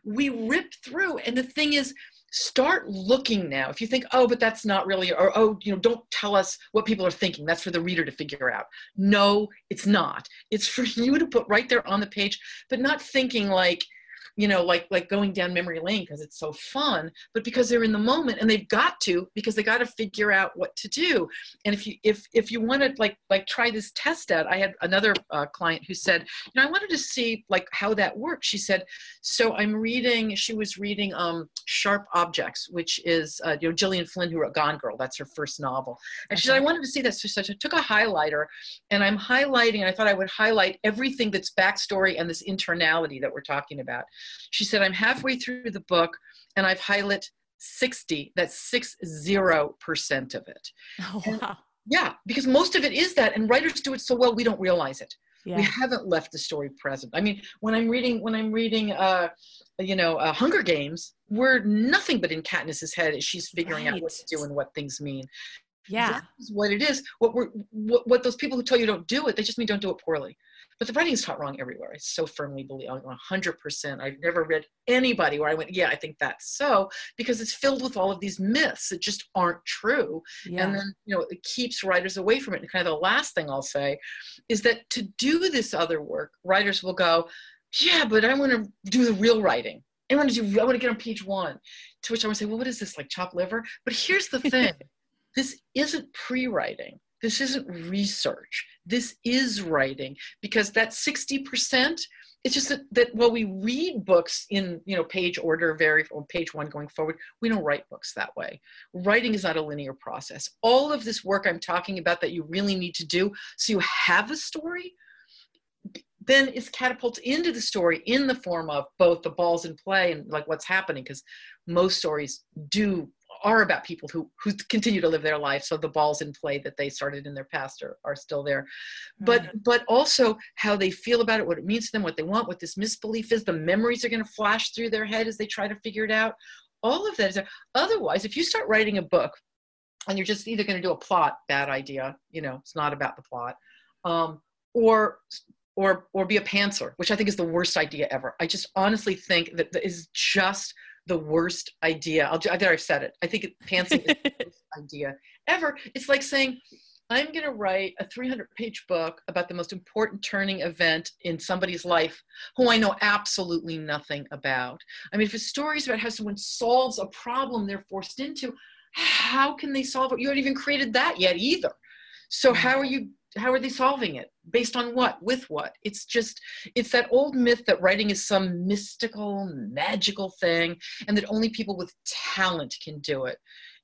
Speaker 2: We, we rip through. And the thing is, start looking now. If you think oh but that's not really or oh you know don't tell us what people are thinking. That's for the reader to figure out. No it's not. It's for you to put right there on the page but not thinking like you know like like going down memory lane because it's so fun but because they're in the moment and they've got to because they got to figure out what to do. And if you if if you want to like like try this test out i had another uh, client who said you know i wanted to see like how that works. She said so i'm reading she was reading um sharp objects which is uh, you know gillian flynn who wrote gone girl that's her first novel. And she said i wanted to see that so i took a highlighter and i'm highlighting and i thought i would highlight everything that's backstory and this internality that we're talking about she said, I'm halfway through the book and I've highlighted 60, that's 60% of it.
Speaker 1: Oh, wow.
Speaker 2: And yeah, because most of it is that, and writers do it so well, we don't realize it. yeah. we haven't left the story present i mean when i'm reading when i'm reading uh you know uh, hunger games we're nothing but in katniss's head as she's figuring right. out what to do and what things mean
Speaker 1: yeah
Speaker 2: that's what it is what we're what, what those people who tell you don't do it they just mean don't do it poorly but the writing is taught wrong everywhere i so firmly believe 100% i've never read anybody where i went yeah i think that's so because it's filled with all of these myths that just aren't true yeah. and then you know it keeps writers away from it and kind of the last thing i'll say is that to do this other work writers will go yeah but i want to do the real writing I want to do. I want to get on page one. To which I would say, well, what is this like chopped liver? But here's the thing: this isn't pre-writing this isn't research. This is writing because that 60% it's just that, that while we read books in you know page order very or page one going forward we don't write books that way. Writing is not a linear process. All of this work i'm talking about that you really need to do so you have a story then it's catapulted into the story in the form of both the balls in play and like what's happening because most stories do are about people who who continue to live their life so the balls in play that they started in their past are, are still there but mm-hmm. but also how they feel about it what it means to them what they want what this misbelief is the memories are going to flash through their head as they try to figure it out all of that is there. otherwise if you start writing a book and you're just either going to do a plot bad idea you know it's not about the plot um, or or or be a pantser which i think is the worst idea ever i just honestly think that that is just the worst idea. I'll, there, I've said it. I think pantsing is the worst idea ever. It's like saying, I'm going to write a 300 page book about the most important turning event in somebody's life who I know absolutely nothing about. I mean, if a story is about how someone solves a problem they're forced into, how can they solve it? You haven't even created that yet either. So, mm. how are you how are they solving it? Based on what? With what? It's just it's that old myth that writing is some mystical magical thing and that only people with talent can do it.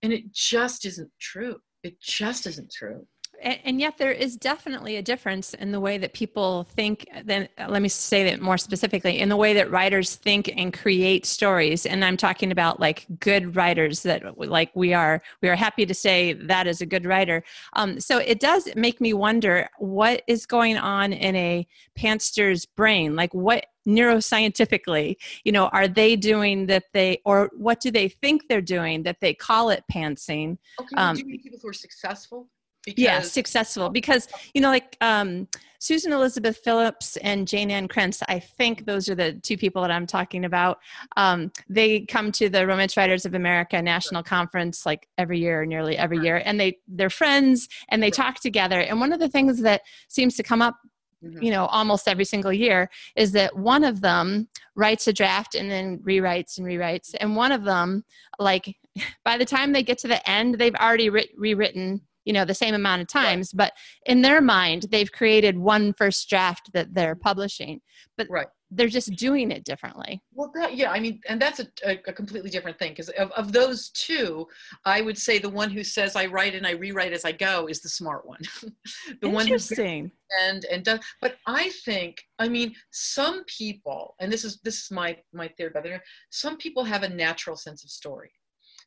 Speaker 2: And it just isn't true. It just isn't true
Speaker 1: and, and, yet there is definitely a difference in the way that people think then let me say that more specifically in the way that writers think and create stories. And i'm talking about like good writers that like we are we are happy to say that is a good writer. Um, so it does make me wonder what is going on in a pantser's brain. Like what neuroscientifically you know are they doing that they or what do they think they're doing that they call it pantsing?
Speaker 2: Okay, um, do you mean people who are successful
Speaker 1: because yeah successful. Because you know like um, susan elizabeth phillips and Jayne Ann Krentz i think those are the two people that i'm talking about. Um, they come to the romance writers of america national conference like every year nearly every year and they they're friends and they talk together. And one of the things that seems to come up Mm-hmm. you know almost every single year is that one of them writes a draft and then rewrites and rewrites and one of them like by the time they get to the end they've already re- rewritten you know the same amount of times right. but in their mind they've created one first draft that they're mm-hmm. publishing but right. they're just doing it differently.
Speaker 2: Well that yeah i mean and that's a, a, a completely different thing because of, of those two i would say the one who says i write and i rewrite as i go is the smart one.
Speaker 1: The one Interesting. one
Speaker 2: and and does but i think i mean some people and this is this is my my theory about it some people have a natural sense of story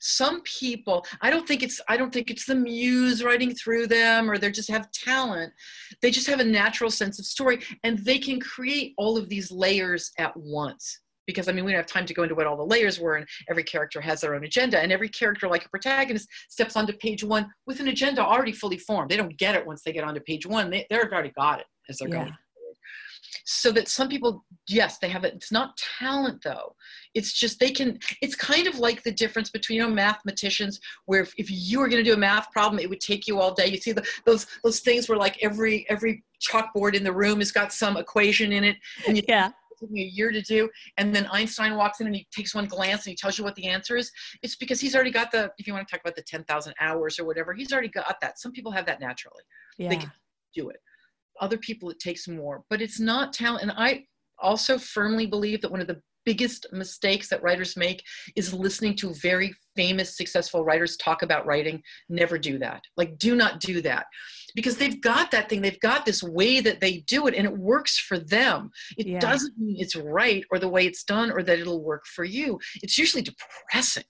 Speaker 2: some people i don't think it's i don't think it's the muse writing through them or they just have talent they just have a natural sense of story and they can create all of these layers at once because I mean, we don't have time to go into what all the layers were, and every character has their own agenda, and every character, like a protagonist, steps onto page one with an agenda already fully formed. They don't get it once they get onto page one; they, they've already got it as they're yeah. going so that some people yes they have it. It's not talent though. It's just they can it's kind of like the difference between you know mathematicians where if, if you were going to do a math problem it would take you all day. You see the, those those things where like every every chalkboard in the room has got some equation in it and you
Speaker 1: yeah.
Speaker 2: me a year to do and then einstein walks in and he takes one glance and he tells you what the answer is. It's because he's already got the if you want to talk about the 10,000 hours or whatever he's already got that. Some people have that naturally.
Speaker 1: Yeah.
Speaker 2: they can do it other people it takes more. But it's not talent and i also firmly believe that one of the biggest mistakes that writers make is listening to very famous successful writers talk about writing. Never do that. Like do not do that. Because they've got that thing they've got this way that they do it and it works for them. It yeah. doesn't mean it's right or the way it's done or that it'll work for you. It's usually depressing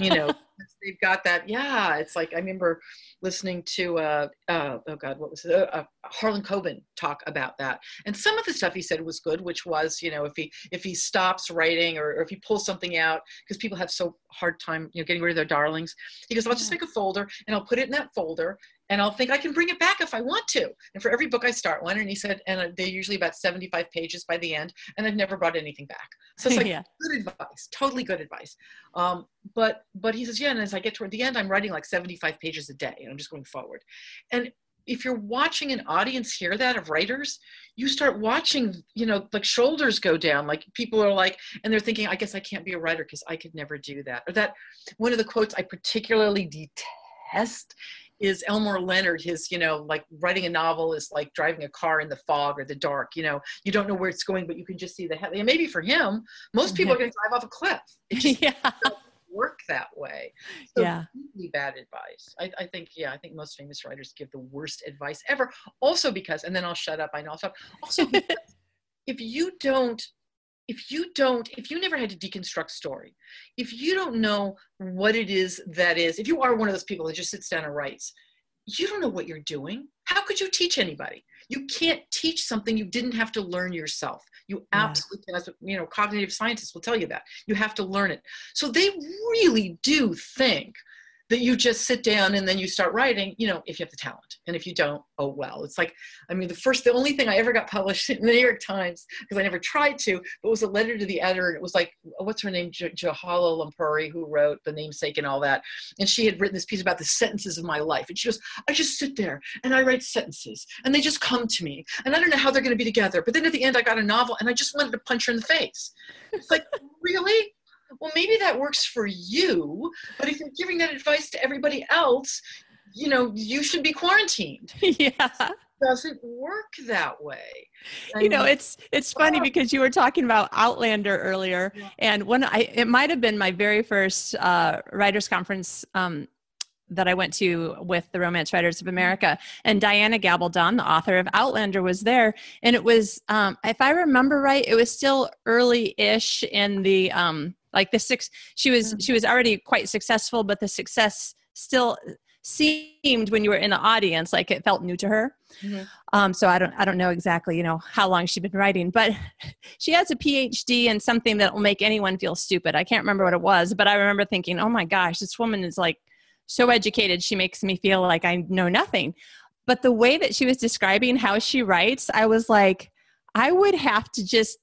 Speaker 2: you know they've got that. Yeah, it's like I remember listening to uh, uh oh god, what was it? Uh, uh, Harlan Coben talk about that, and some of the stuff he said was good, which was you know if he if he stops writing or, or if he pulls something out because people have so hard time you know getting rid of their darlings. He goes, I'll just make a folder and I'll put it in that folder and I'll think I can bring it back if I want to. And for every book I start one, and he said, and they're usually about 75 pages by the end, and I've never brought anything back. So it's like yeah. good advice, totally good advice. Um, but but he says, yeah, and as I get toward the end, I'm writing like 75 pages a day, and I'm just going forward. And if you're watching an audience hear that of writers, you start watching, you know, like shoulders go down. Like people are like, and they're thinking, I guess I can't be a writer because I could never do that. Or that one of the quotes I particularly detest is Elmore Leonard, his, you know, like writing a novel is like driving a car in the fog or the dark, you know, you don't know where it's going, but you can just see the head. And maybe for him, most people are going to drive off a cliff. Just yeah. Work that way. So yeah. Really bad advice. I, I, think, yeah, I think most famous writers give the worst advice ever. Also because, and then I'll shut up, I know I'll stop. Also if you don't if you don't if you never had to deconstruct story if you don't know what it is that is if you are one of those people that just sits down and writes you don't know what you're doing how could you teach anybody you can't teach something you didn't have to learn yourself you absolutely yeah. can you know cognitive scientists will tell you that you have to learn it so they really do think that you just sit down and then you start writing, you know, if you have the talent. And if you don't, oh well. It's like, I mean, the first, the only thing I ever got published in the New York Times, because I never tried to, but was a letter to the editor. And it was like, what's her name? J- Jhumpa Lahiri, who wrote The Namesake and all that. And she had written this piece about the sentences of my life. And she goes, I just sit there and I write sentences and they just come to me. And I don't know how they're going to be together. But then at the end, I got a novel and I just wanted to punch her in the face. It's like, really? Well maybe that works for you but if you're giving that advice to everybody else you know you should be quarantined
Speaker 1: yeah
Speaker 2: doesn't work that way
Speaker 1: you know it's it's funny because you were talking about outlander earlier yeah. and when i it might have been my very first uh, writers conference um, that I went to with the Romance Writers of mm-hmm. America, and Diana Gabaldon, the author of Outlander, was there. And it was, um, if I remember right, it was still early-ish in the um, like the six she was mm-hmm. she was already quite successful but the success still seemed when you were in the audience like it felt new to her mm-hmm. um, so i don't i don't know exactly you know how long she'd been writing but she has a phd in something that will make anyone feel stupid i can't remember what it was but i remember thinking oh my gosh this woman is like so educated she makes me feel like i know nothing but the way that she was describing how she writes i was like i would have to just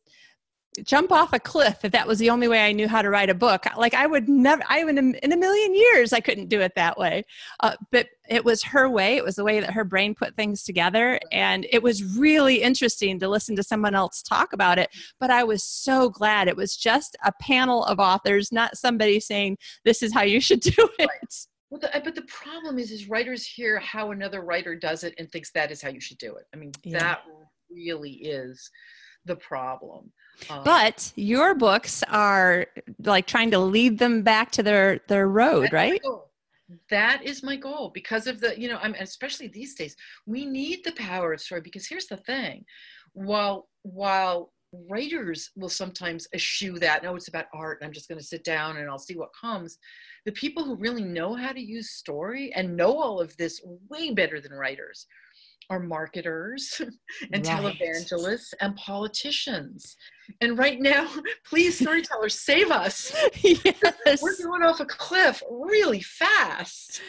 Speaker 1: jump off a cliff if that was the only way I knew how to write a book. Like I would never, I would in a million years I couldn't do it that way. Uh, but it was her way. It was the way that her brain put things together, and it was really interesting to listen to someone else talk about it. But I was so glad it was just a panel of authors, not somebody saying this is how you should do it.
Speaker 2: Well, the, but the problem is, is writers hear how another writer does it and thinks that is how you should do it. I mean, yeah. that really is the problem.
Speaker 1: Um, but your books are like trying to lead them back to their their road, right?
Speaker 2: That is my goal because of the, you know, I'm especially these days, we need the power of story because here's the thing. While while writers will sometimes eschew that, no, it's about art, I'm just going to sit down and I'll see what comes. The people who really know how to use story and know all of this way better than writers are marketers and right. televangelists and politicians. And right now, please, storytellers, save us. Yes. We're going off a cliff really fast.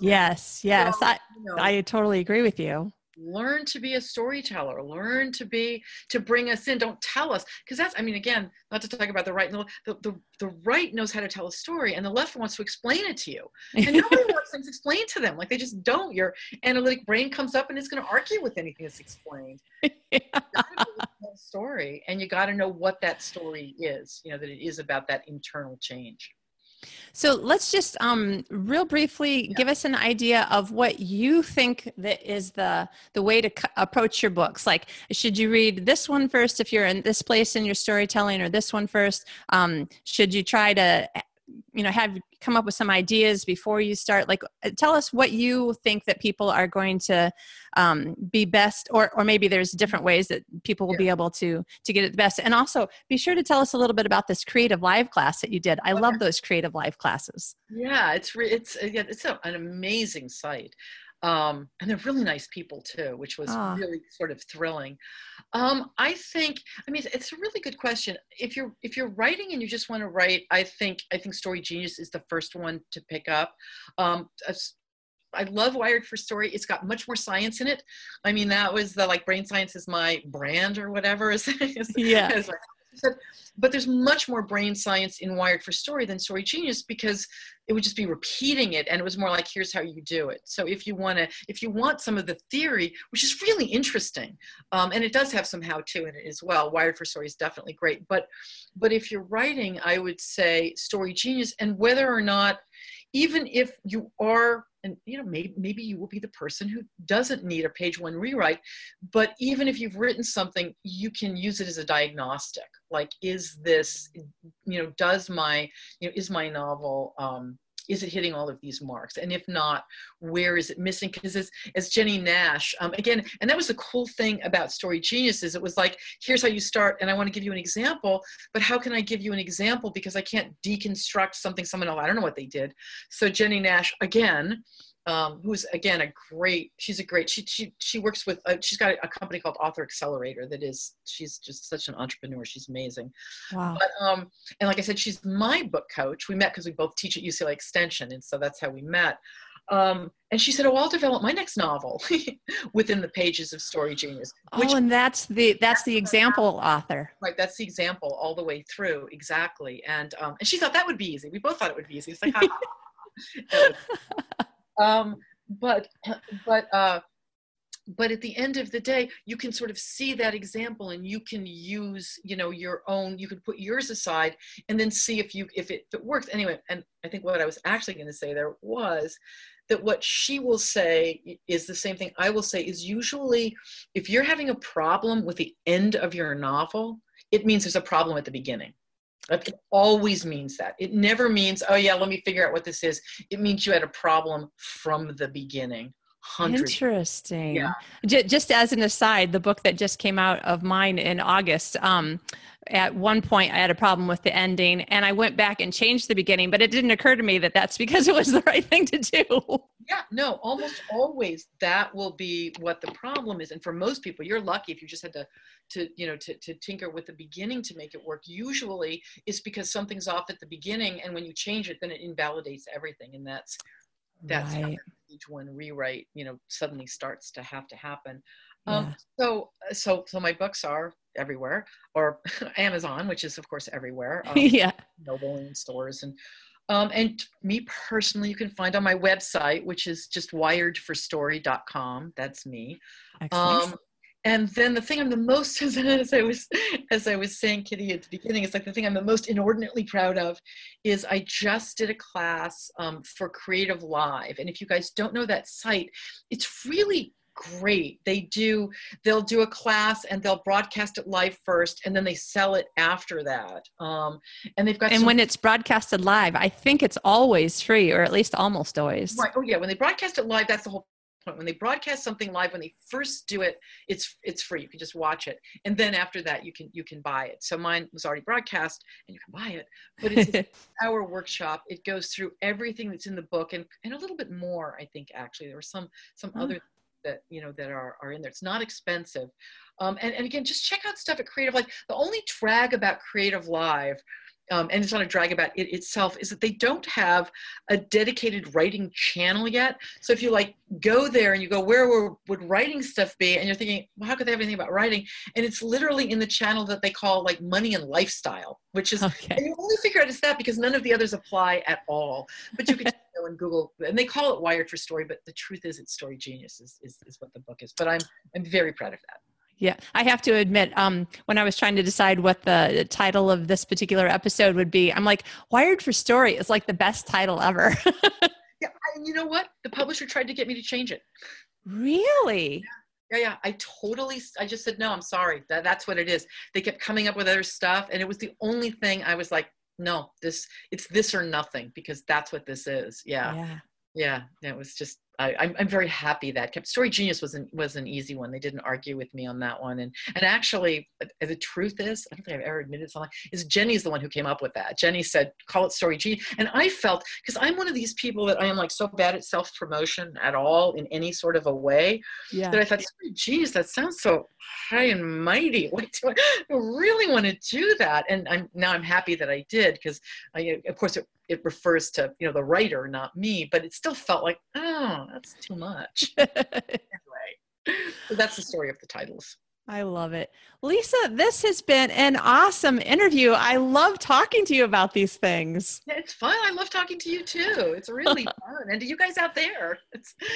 Speaker 1: Yes, yes. So, I, you know, I totally agree with you
Speaker 2: learn to be a storyteller. Learn to be to bring us in. Don't tell us. Because that's i mean again not to talk about the right the, the, the right knows how to tell a story and the left wants to explain it to you. And nobody wants things explained to them. Like they just don't. Your analytic brain comes up and it's going to argue with anything that's explained. Yeah. story and you got to know what that story is you know that it is about that internal change
Speaker 1: so let's just um, real briefly yeah. give us an idea of what you think that is the the way to c- approach your books. Like, should you read this one first if you're in this place in your storytelling, or this one first? Um, should you try to you know have come up with some ideas before you start like uh, tell us what you think that people are going to um, be best or or maybe there's different ways that people will yeah. be able to to get it the best and also be sure to tell us a little bit about this creative live class that you did i okay. love those creative live classes
Speaker 2: yeah it's re- it's yeah it's a, an amazing site um, and they're really nice people too, which was ah. really sort of thrilling. Um, I think, I mean, it's a really good question. If you're if you're writing and you just want to write, I think I think Story Genius is the first one to pick up. Um, I love Wired for Story. It's got much more science in it. I mean, that was the like brain science is my brand or whatever.
Speaker 1: Is yeah
Speaker 2: but there's much more brain science in Wired for Story than Story Genius because it would just be repeating it and it was more like here's how you do it. So if you want to if you want some of the theory which is really interesting um, and it does have some how to in it as well wired for story is definitely great but but if you're writing i would say story genius and whether or not even if you are and you know maybe, maybe you will be the person who doesn't need a page one rewrite but even if you've written something you can use it as a diagnostic. Like is this you know does my you know is my novel um, is it hitting all of these marks? And if not where is it missing? Because as, as Jennie Nash um, again and that was the cool thing about story geniuses it was like here's how you start and i want to give you an example but how can i give you an example because i can't deconstruct something someone else i don't know what they did. So Jennie Nash again um, who's again a great she's a great she she, she works with uh, she's got a company called author accelerator that is she's just such an entrepreneur she's amazing
Speaker 1: wow
Speaker 2: but, um, and like i said she's my book coach we met because we both teach at ucla extension and so that's how we met um, and she said, "Oh, I'll develop my next novel within the pages of Story Genius."
Speaker 1: Which, oh, and that's the that's the example author.
Speaker 2: Right, that's the example all the way through, exactly. And um, and she thought that would be easy. We both thought it would be easy. It's like, um, but but uh, but at the end of the day you can sort of see that example and you can use you know your own you can put yours aside and then see if you if it, if it works. Anyway and i think what i was actually going to say there was that what she will say is the same thing i will say is usually if you're having a problem with the end of your novel it means there's a problem at the beginning it always means that. It never means, oh yeah, let me figure out what this is. It means you had a problem from the beginning.
Speaker 1: Hundreds. Interesting. Yeah. Just as an aside, the book that just came out of mine in August, um, at one point I had a problem with the ending and I went back and changed the beginning, but it didn't occur to me that that's because it was the right thing to do.
Speaker 2: Yeah, no, almost always that will be what the problem is. And for most people, you're lucky if you just had to, to you know, to, to tinker with the beginning to make it work. Usually it's because something's off at the beginning and when you change it, then it invalidates everything. And that's, that's right. Each one rewrite, you know, suddenly starts to have to happen. Um, so, so, so my books are everywhere, or Amazon, which is of course everywhere.
Speaker 1: Um, yeah,
Speaker 2: Noble and stores and. Um, and me personally, you can find on my website, which is just wiredforstory.com. That's me. Um, and then the thing I'm the most, as I was, as I was saying, Kitty, at the beginning, it's like the thing I'm the most inordinately proud of is I just did a class um, for Creative Live. And if you guys don't know that site, it's really great. They do, they'll do a class and they'll broadcast it live first and then they sell it after that. Um, and they've got,
Speaker 1: and some, when it's broadcasted live, I think it's always free or at least almost always.
Speaker 2: Right. Oh yeah. When they broadcast it live, that's the whole point. When they broadcast something live, when they first do it, it's, it's free. You can just watch it. And then after that, you can, you can buy it. So mine was already broadcast and you can buy it, but it's our workshop. It goes through everything that's in the book and, and a little bit more, I think, actually, there were some, some oh. other that you know that are, are in there it's not expensive um, and, and again just check out stuff at creative live the only drag about creative live um, and it's not a drag about it itself is that they don't have a dedicated writing channel yet. So if you like go there and you go where would writing stuff be? and you're thinking well how could they have anything about writing? and it's literally in the channel that they call like money and lifestyle which is okay. and you only figure out it's that because none of the others apply at all. But you can go and google and they call it wired for story but the truth is it's story genius is, is, is what the book is. But i'm i'm very proud of that
Speaker 1: yeah, I have to admit, um, when I was trying to decide what the title of this particular episode would be, I'm like, Wired for Story is like the best title ever.
Speaker 2: yeah, and you know what? The publisher tried to get me to change it.
Speaker 1: Really?
Speaker 2: Yeah, yeah. I totally, I just said, no, I'm sorry. That, that's what it is. They kept coming up with other stuff, and it was the only thing I was like, no, this it's this or nothing because that's what this is. Yeah.
Speaker 1: Yeah.
Speaker 2: Yeah. It was just I, I'm, I'm very happy that kept story genius was an, was an easy one. They didn't argue with me on that one. And, and actually uh, the truth is, I don't think I've ever admitted something is Jennie's the one who came up with that. Jennie said, call it story genius. And I felt, cause I'm one of these people that I am like so bad at self promotion at all in any sort of a way
Speaker 1: Yeah.
Speaker 2: that I thought, geez, that sounds so high and mighty. What do I, I really want to do that? And I'm now I'm happy that I did because I, of course, it, it refers to you know the writer, not me. But it still felt like, oh, that's too much. anyway, so that's the story of the titles.
Speaker 1: I love it. Lisa, this has been an awesome interview. I love talking to you about these things.
Speaker 2: It's fun. I love talking to you too. It's really fun. And to you guys out there,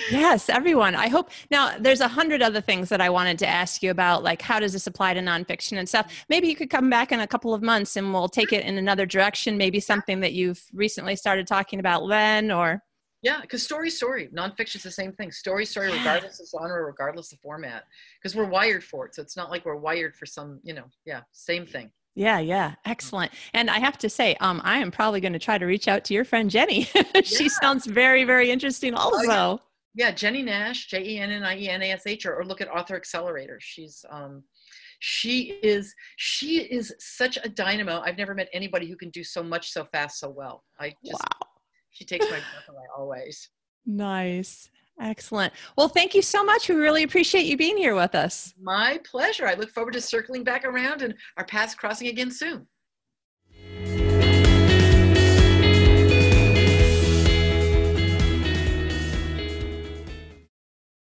Speaker 1: Yes, everyone. I hope now there's a hundred other things that I wanted to ask you about, like how does this apply to nonfiction and stuff. Maybe you could come back in a couple of months and we'll take it in another direction, maybe something that you've recently started talking about then or
Speaker 2: Yeah, because story, story, nonfiction is the same thing. Story, story,
Speaker 1: Yeah.
Speaker 2: regardless of genre, regardless of format, because we're wired for it. So it's not like we're wired for some, you know, yeah, same thing.
Speaker 1: Yeah, yeah, excellent. And I have to say, um, I am probably going to try to reach out to your friend Jennie. she
Speaker 2: Yeah.
Speaker 1: sounds very, very interesting. Also,
Speaker 2: Yeah, Jennie Nash, J E N N I E N A S H, or, or look at Author Accelerator. She's um, she is she is such a dynamo. I've never met anybody who can do so much so fast so well. I just
Speaker 1: wow,
Speaker 2: she takes my breath away always.
Speaker 1: nice, excellent. Well, thank you so much. We really appreciate you being here with us.
Speaker 2: My pleasure. I look forward to circling back around and our paths crossing again soon.